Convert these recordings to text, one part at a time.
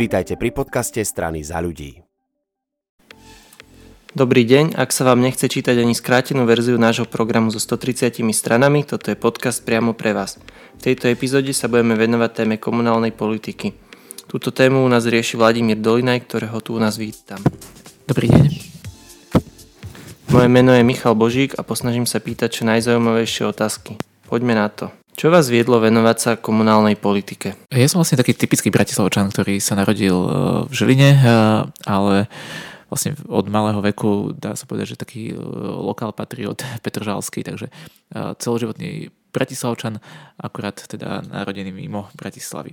Vítajte pri podcaste strany za ľudí. Dobrý deň, ak sa vám nechce čítať ani skrátenú verziu nášho programu so 130 stranami, toto je podcast priamo pre vás. V tejto epizóde sa budeme venovať téme komunálnej politiky. Túto tému u nás rieši Vladimír Dolinaj, ktorého tu u nás vítam. Dobrý deň. Moje meno je Michal Božík a posnažím sa pýtať čo najzaujímavejšie otázky. Poďme na to. Čo vás viedlo venovať sa komunálnej politike? Ja som vlastne taký typický bratislavčan, ktorý sa narodil e, v Žiline, e, ale vlastne od malého veku, dá sa povedať, že taký e, lokál patriot Petržalský, takže celoživotný Bratislavčan, akurát teda narodený mimo Bratislavy.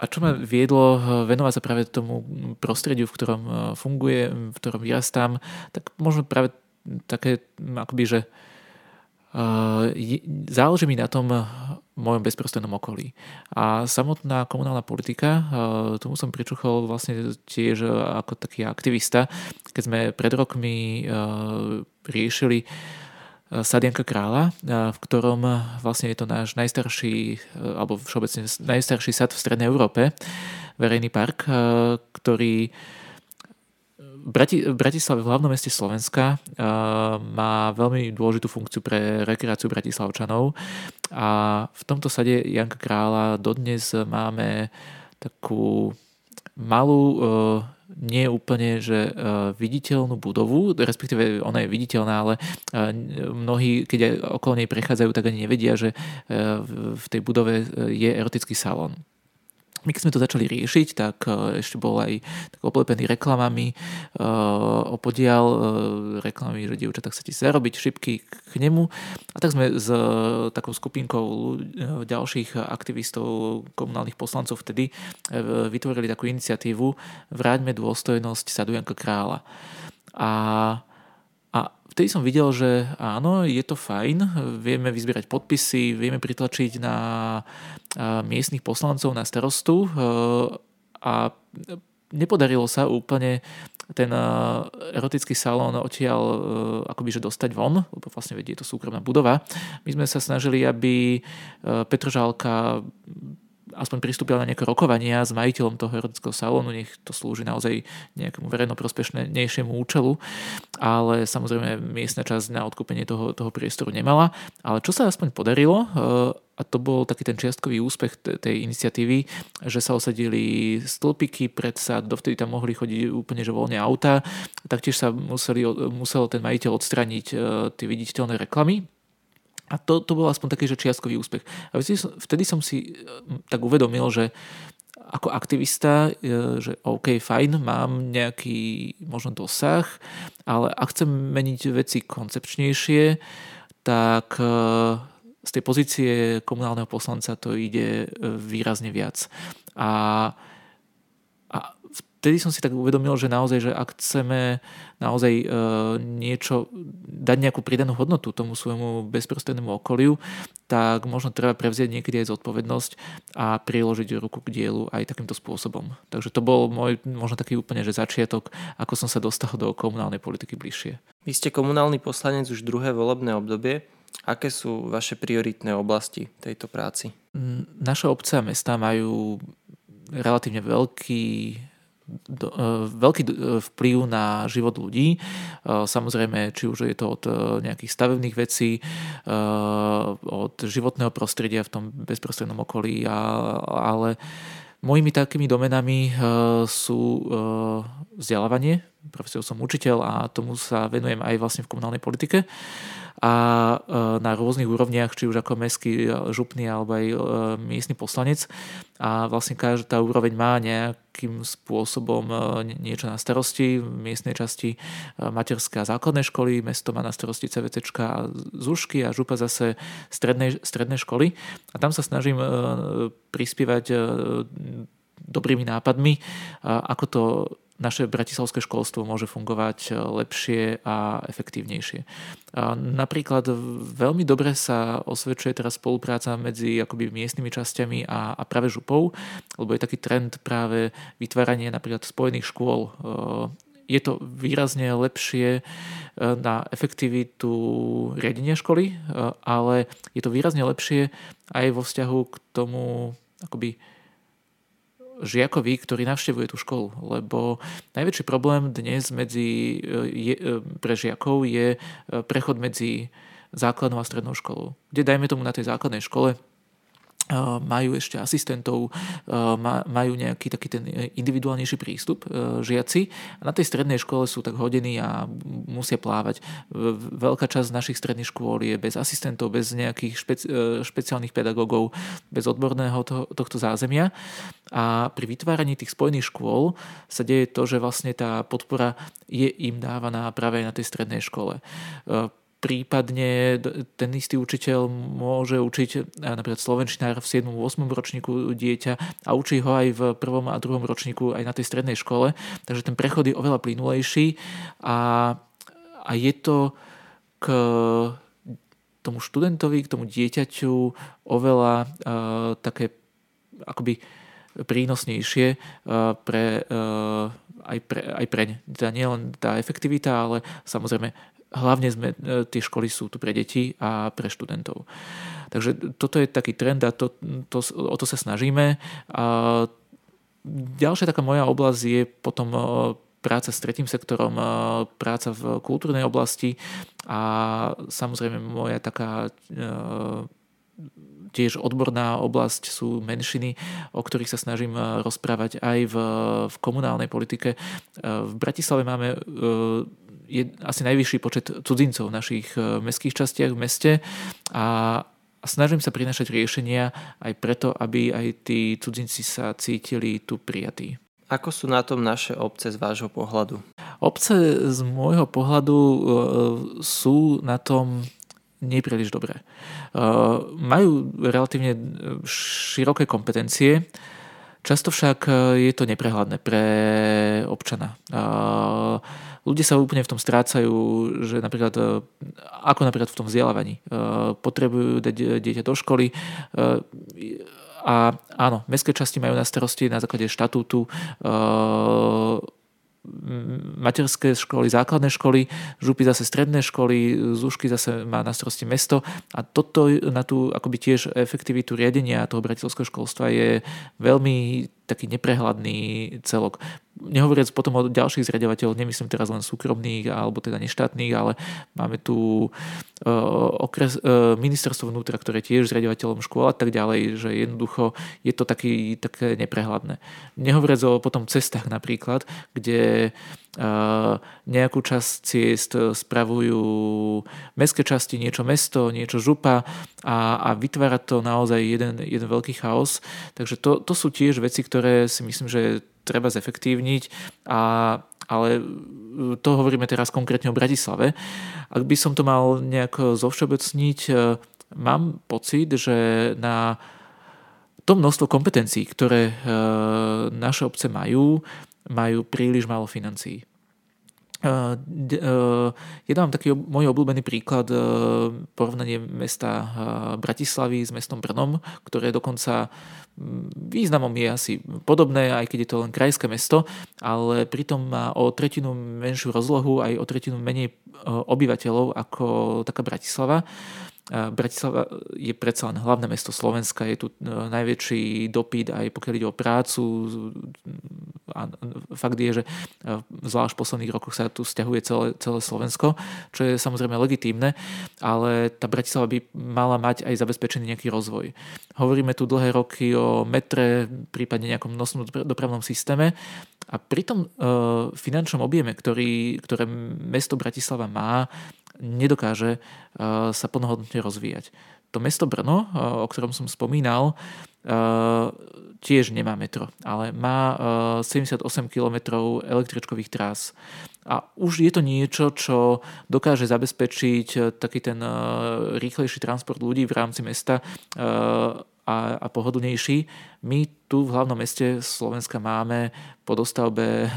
A čo ma viedlo venovať sa práve tomu prostrediu, v ktorom funguje, v ktorom vyrastám, tak možno práve také akoby, že záleží mi na tom mojom bezprostrednom okolí. A samotná komunálna politika, tomu som pričuchol vlastne tiež ako taký aktivista, keď sme pred rokmi riešili Sadianka kráľa, v ktorom vlastne je to náš najstarší, alebo všeobecne najstarší sad v Strednej Európe, verejný park, ktorý Brati, v Bratislave, v hlavnom meste Slovenska, uh, má veľmi dôležitú funkciu pre rekreáciu bratislavčanov a v tomto sade Janka Krála dodnes máme takú malú, uh, nie úplne, že uh, viditeľnú budovu, respektíve ona je viditeľná, ale uh, mnohí, keď aj okolo nej prechádzajú, tak ani nevedia, že uh, v tej budove je erotický salón. My keď sme to začali riešiť, tak e, ešte bol aj tak oblepený reklamami e, o podial e, reklamy, že dievčatá chcete zarobiť šipky k nemu. A tak sme s takou skupinkou ďalších aktivistov, komunálnych poslancov vtedy vytvorili takú iniciatívu Vráťme dôstojnosť Sadu Janka Krála. A vtedy som videl, že áno, je to fajn, vieme vyzbierať podpisy, vieme pritlačiť na miestnych poslancov, na starostu a nepodarilo sa úplne ten erotický salón odtiaľ akoby že dostať von, lebo vlastne vedie to súkromná budova. My sme sa snažili, aby Petržálka aspoň pristúpil na nejaké rokovania s majiteľom toho erotického salónu, nech to slúži naozaj nejakému verejnoprospešnejšiemu účelu, ale samozrejme miestna časť na odkúpenie toho, toho priestoru nemala. Ale čo sa aspoň podarilo, eh, a to bol taký ten čiastkový úspech tej iniciatívy, že sa osadili stĺpiky, predsa dovtedy tam mohli chodiť úplne že voľne auta, taktiež sa musel ten majiteľ odstraniť eh, tie viditeľné reklamy, a to, to bol aspoň taký, že čiastkový úspech. A vtedy som si e, tak uvedomil, že ako aktivista, e, že OK, fajn, mám nejaký možno dosah, ale ak chcem meniť veci koncepčnejšie, tak e, z tej pozície komunálneho poslanca to ide výrazne viac. A vtedy som si tak uvedomil, že naozaj, že ak chceme naozaj e, niečo, dať nejakú pridanú hodnotu tomu svojmu bezprostrednému okoliu, tak možno treba prevziať niekedy aj zodpovednosť a priložiť ruku k dielu aj takýmto spôsobom. Takže to bol môj možno taký úplne, že začiatok, ako som sa dostal do komunálnej politiky bližšie. Vy ste komunálny poslanec už druhé volebné obdobie. Aké sú vaše prioritné oblasti tejto práci? Naše obce a mesta majú relatívne veľký do, e, veľký e, vplyv na život ľudí. E, samozrejme, či už je to od nejakých stavebných vecí, od životného prostredia v tom bezprostrednom okolí, ale Mojimi takými domenami sú vzdelávanie, profesiou som učiteľ a tomu sa venujem aj vlastne v komunálnej politike a e, na rôznych úrovniach, či už ako mestský, e, župný alebo aj e, miestny poslanec a vlastne každá úroveň má nejakým spôsobom niečo na starosti. V miestnej časti materské a základné školy, mesto má na starosti CVC a ZUŠky a župa zase stredné, stredné školy. A tam sa snažím prispievať dobrými nápadmi, ako to naše bratislavské školstvo môže fungovať eh, lepšie a efektívnejšie. Napríklad veľmi dobre sa osvedčuje teraz spolupráca medzi akoby miestnymi časťami a, a práve župou, lebo je taký trend práve vytváranie napríklad spojených škôl. Eh, je to výrazne lepšie eh, na efektivitu riadenia školy, ale je to výrazne lepšie aj vo vzťahu k tomu akoby žiakovi, ktorý navštevuje tú školu. Lebo najväčší problém dnes medzi, je, pre žiakov je prechod medzi základnou a strednou školou. Kde dajme tomu na tej základnej škole majú ešte asistentov, majú nejaký taký ten individuálnejší prístup žiaci. A na tej strednej škole sú tak hodení a musia plávať. Veľká časť našich stredných škôl je bez asistentov, bez nejakých špeci- e, špeciálnych pedagógov, bez odborného to- tohto zázemia. A pri vytváraní tých spojených škôl sa deje to, že vlastne tá podpora je im dávaná práve na tej strednej škole prípadne ten istý učiteľ môže učiť napríklad slovenčinár v 7. 8. ročníku dieťa a učí ho aj v prvom a druhom ročníku aj na tej strednej škole. Takže ten prechod je oveľa plynulejší a, a je to k tomu študentovi, k tomu dieťaťu oveľa uh, také akoby prínosnejšie uh, pre, uh, aj pre, aj pre ne. Teda nie len tá efektivita, ale samozrejme hlavne sme, e, tie školy sú tu pre deti a pre študentov. Takže toto je taký trend a to, to, o to sa snažíme. A ďalšia taká moja oblasť je potom e, práca s tretím sektorom, e, práca v kultúrnej oblasti a samozrejme moja taká tiež odborná oblasť sú menšiny, o ktorých sa snažím rozprávať aj v, v komunálnej politike. V Bratislave máme je asi najvyšší počet cudzincov v našich e, mestských častiach v meste a snažím sa prinašať riešenia aj preto, aby aj tí cudzinci sa cítili tu prijatí. Ako sú na tom naše obce z vášho pohľadu? Obce z môjho pohľadu e, sú na tom nepríliš dobré. E, majú relatívne široké kompetencie, často však je to neprehľadné pre občana. Ľudia sa úplne v tom strácajú, že napríklad, e, ako napríklad v tom vzdelávaní, e, potrebujú dať dieťa do školy. E, a áno, mestské časti majú na starosti na základe štatútu materské školy, základné školy, župy zase stredné školy, zúšky zase má na starosti mesto. A toto na tú akoby tiež efektivitu riadenia toho bratislavského školstva je veľmi taký neprehľadný celok. Nehovoriac potom o ďalších zriadovateľoch, nemyslím teraz len súkromných alebo teda neštátnych, ale máme tu uh, okres, uh, ministerstvo vnútra, ktoré tiež zriadovateľom škôl a tak ďalej, že jednoducho je to taký, také neprehľadné. Nehovoriac o potom cestách napríklad, kde nejakú časť ciest spravujú mestské časti, niečo mesto, niečo župa a, a vytvára to naozaj jeden, jeden veľký chaos. Takže to, to sú tiež veci, ktoré si myslím, že treba zefektívniť, a, ale to hovoríme teraz konkrétne o Bratislave. Ak by som to mal nejak zovšeobecniť, e, mám pocit, že na to množstvo kompetencií, ktoré e, naše obce majú, majú príliš málo financií. Uh, ja dám taký môj obľúbený príklad porovnanie mesta Bratislavy s mestom Brnom, ktoré dokonca významom je asi podobné, aj keď je to len krajské mesto, ale pritom má o tretinu menšiu rozlohu, aj o tretinu menej obyvateľov ako taká Bratislava. Bratislava je predsa len hlavné mesto Slovenska, je tu e, najväčší dopyt aj pokiaľ ide o prácu. A fakt je, že e, zvlášť v posledných rokoch sa tu stiahuje celé, celé Slovensko, čo je samozrejme legitímne, ale tá Bratislava by mala mať aj zabezpečený nejaký rozvoj. Hovoríme tu dlhé roky o metre, prípadne nejakom nosnom dopravnom systéme a pri tom e, finančnom objeme, ktorý, ktoré mesto Bratislava má, nedokáže uh, sa plnohodnotne rozvíjať. To mesto Brno, uh, o ktorom som spomínal, uh, tiež nemá metro, ale má 78 km električkových trás. A už je to niečo, čo dokáže zabezpečiť taký ten rýchlejší transport ľudí v rámci mesta a, a pohodlnejší. My tu v hlavnom meste Slovenska máme po dostavbe e,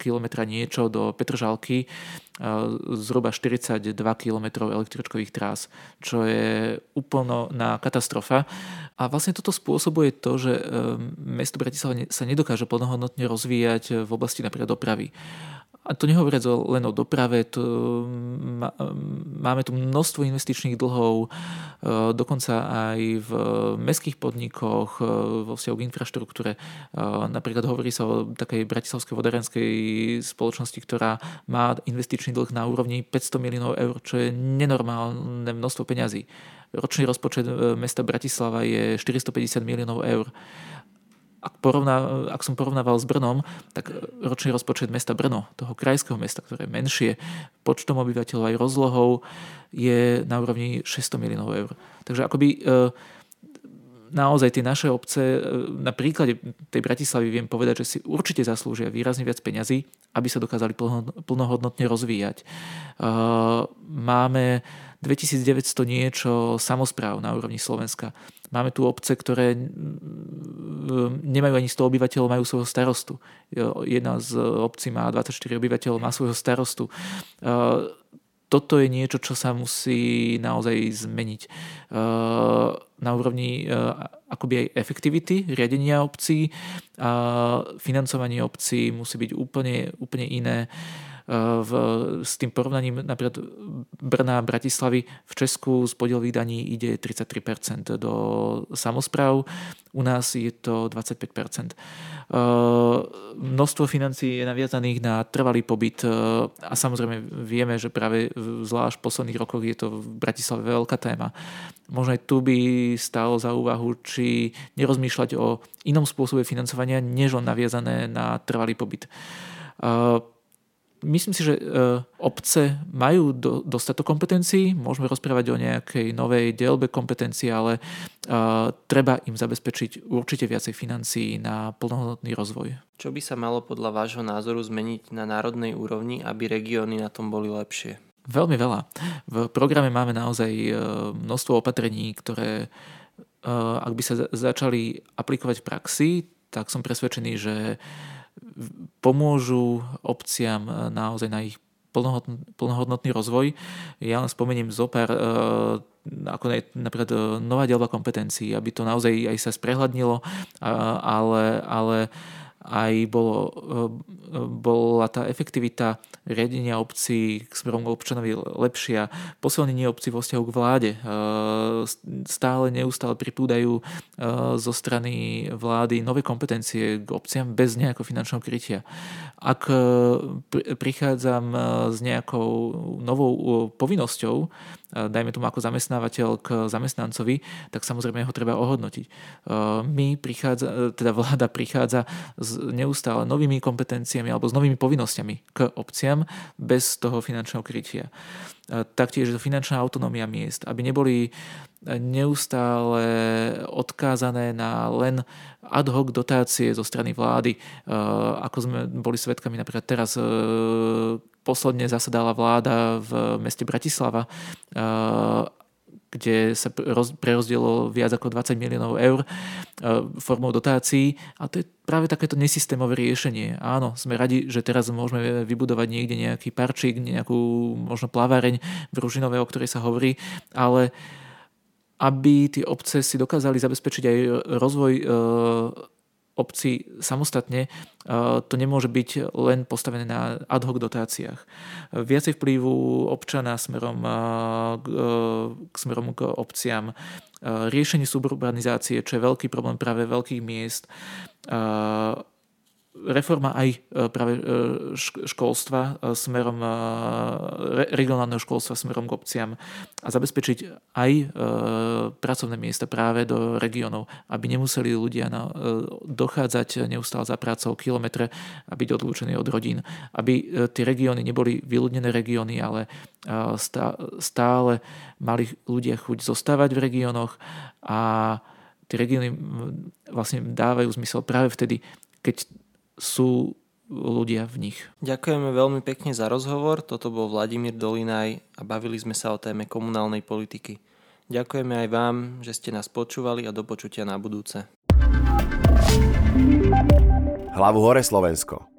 kilometra niečo do Petržalky e, zhruba 42 km električkových trás, čo je úplná katastrofa. A vlastne toto spôsobuje to, že e, mesto Bratislava sa nedokáže plnohodnotne rozvíjať v oblasti napríklad dopravy. A to nehovoriac len o doprave, to, máme tu množstvo investičných dlhov, e, dokonca aj v mestských podnikoch, e, vo vzťahu k infraštruktúre. E, napríklad hovorí sa o takej bratislavskej vodárenskej spoločnosti, ktorá má investičný dlh na úrovni 500 miliónov eur, čo je nenormálne množstvo peňazí. Ročný rozpočet mesta Bratislava je 450 miliónov eur ak, porovná, ak som porovnával s Brnom, tak ročný rozpočet mesta Brno, toho krajského mesta, ktoré je menšie počtom obyvateľov aj rozlohou, je na úrovni 600 miliónov eur. Takže akoby e, naozaj tie naše obce, e, na príklade tej Bratislavy viem povedať, že si určite zaslúžia výrazne viac peňazí, aby sa dokázali plnohodnotne rozvíjať. E, máme 2900 niečo samozpráv na úrovni Slovenska. Máme tu obce, ktoré nemajú ani 100 obyvateľov, majú svojho starostu. Jedna z obcí má 24 obyvateľov, má svojho starostu. Toto je niečo, čo sa musí naozaj zmeniť. Na úrovni akoby aj efektivity riadenia obcí financovanie obcí musí byť úplne, úplne iné v, s tým porovnaním napríklad Brna a Bratislavy v Česku z podielových daní ide 33% do samozpráv, u nás je to 25%. Množstvo financií je naviazaných na trvalý pobyt a samozrejme vieme, že práve zvlášť v posledných rokoch je to v Bratislave veľká téma. Možno aj tu by stálo za úvahu, či nerozmýšľať o inom spôsobe financovania, než len naviazané na trvalý pobyt myslím si, že e, obce majú do, dostatok kompetencií, môžeme rozprávať o nejakej novej dielbe kompetencií, ale uh, treba im zabezpečiť určite viacej financií na plnohodnotný rozvoj. Čo by sa malo podľa vášho názoru zmeniť na národnej úrovni, aby regióny na tom boli lepšie? Veľmi veľa. V programe máme naozaj e, množstvo opatrení, ktoré ak by sa začali aplikovať v praxi, tak som presvedčený, že pomôžu obciam eh, naozaj na ich plnohodnotný rozvoj. Ja len spomeniem zo pár, eh, ako napríklad eh, nová dielba kompetencií, aby to naozaj aj sa sprehľadnilo, ale, ale aj bolo, bola tá efektivita riadenia obcí k smerom občanovi lepšia, posilnenie obcí vo vzťahu k vláde. E, stále neustále pripúdajú e, zo strany vlády nové kompetencie k obciam bez nejakého finančného krytia. Ak prichádzam s nejakou novou povinnosťou, dajme tomu ako zamestnávateľ k zamestnancovi, tak samozrejme ho treba ohodnotiť. My prichádza, teda vláda prichádza s neustále novými kompetenciami alebo s novými povinnosťami k obciam bez toho finančného krytia. Taktiež finančná autonómia miest, aby neboli neustále odkázané na len ad hoc dotácie zo strany vlády, ako sme boli svedkami napríklad teraz posledne zasadala vláda v meste Bratislava kde sa prerozdielo viac ako 20 miliónov eur formou dotácií a to je práve takéto nesystémové riešenie. Áno, sme radi, že teraz môžeme vybudovať niekde nejaký parčík, nejakú možno plaváreň v Ružinove, o ktorej sa hovorí, ale aby tie obce si dokázali zabezpečiť aj rozvoj obci samostatne, to nemôže byť len postavené na ad hoc dotáciách. Viacej vplyvu občana smerom k, k, smerom k obciam, riešenie suburbanizácie, čo je veľký problém práve veľkých miest, reforma aj e, práve e, školstva e, smerom, regionálneho školstva smerom k obciam a zabezpečiť aj pracovné miesta práve do regiónov, aby nemuseli ľudia dochádzať neustále za prácou kilometre a byť odlúčení od rodín, aby tie regióny neboli vyľudnené regióny, ale stále mali ľudia chuť zostávať v regiónoch a tie regióny vlastne dávajú zmysel práve vtedy, keď sú ľudia v nich. Ďakujeme veľmi pekne za rozhovor. Toto bol Vladimír Dolinaj a bavili sme sa o téme komunálnej politiky. Ďakujeme aj vám, že ste nás počúvali a do počutia na budúce. Hlavu hore Slovensko.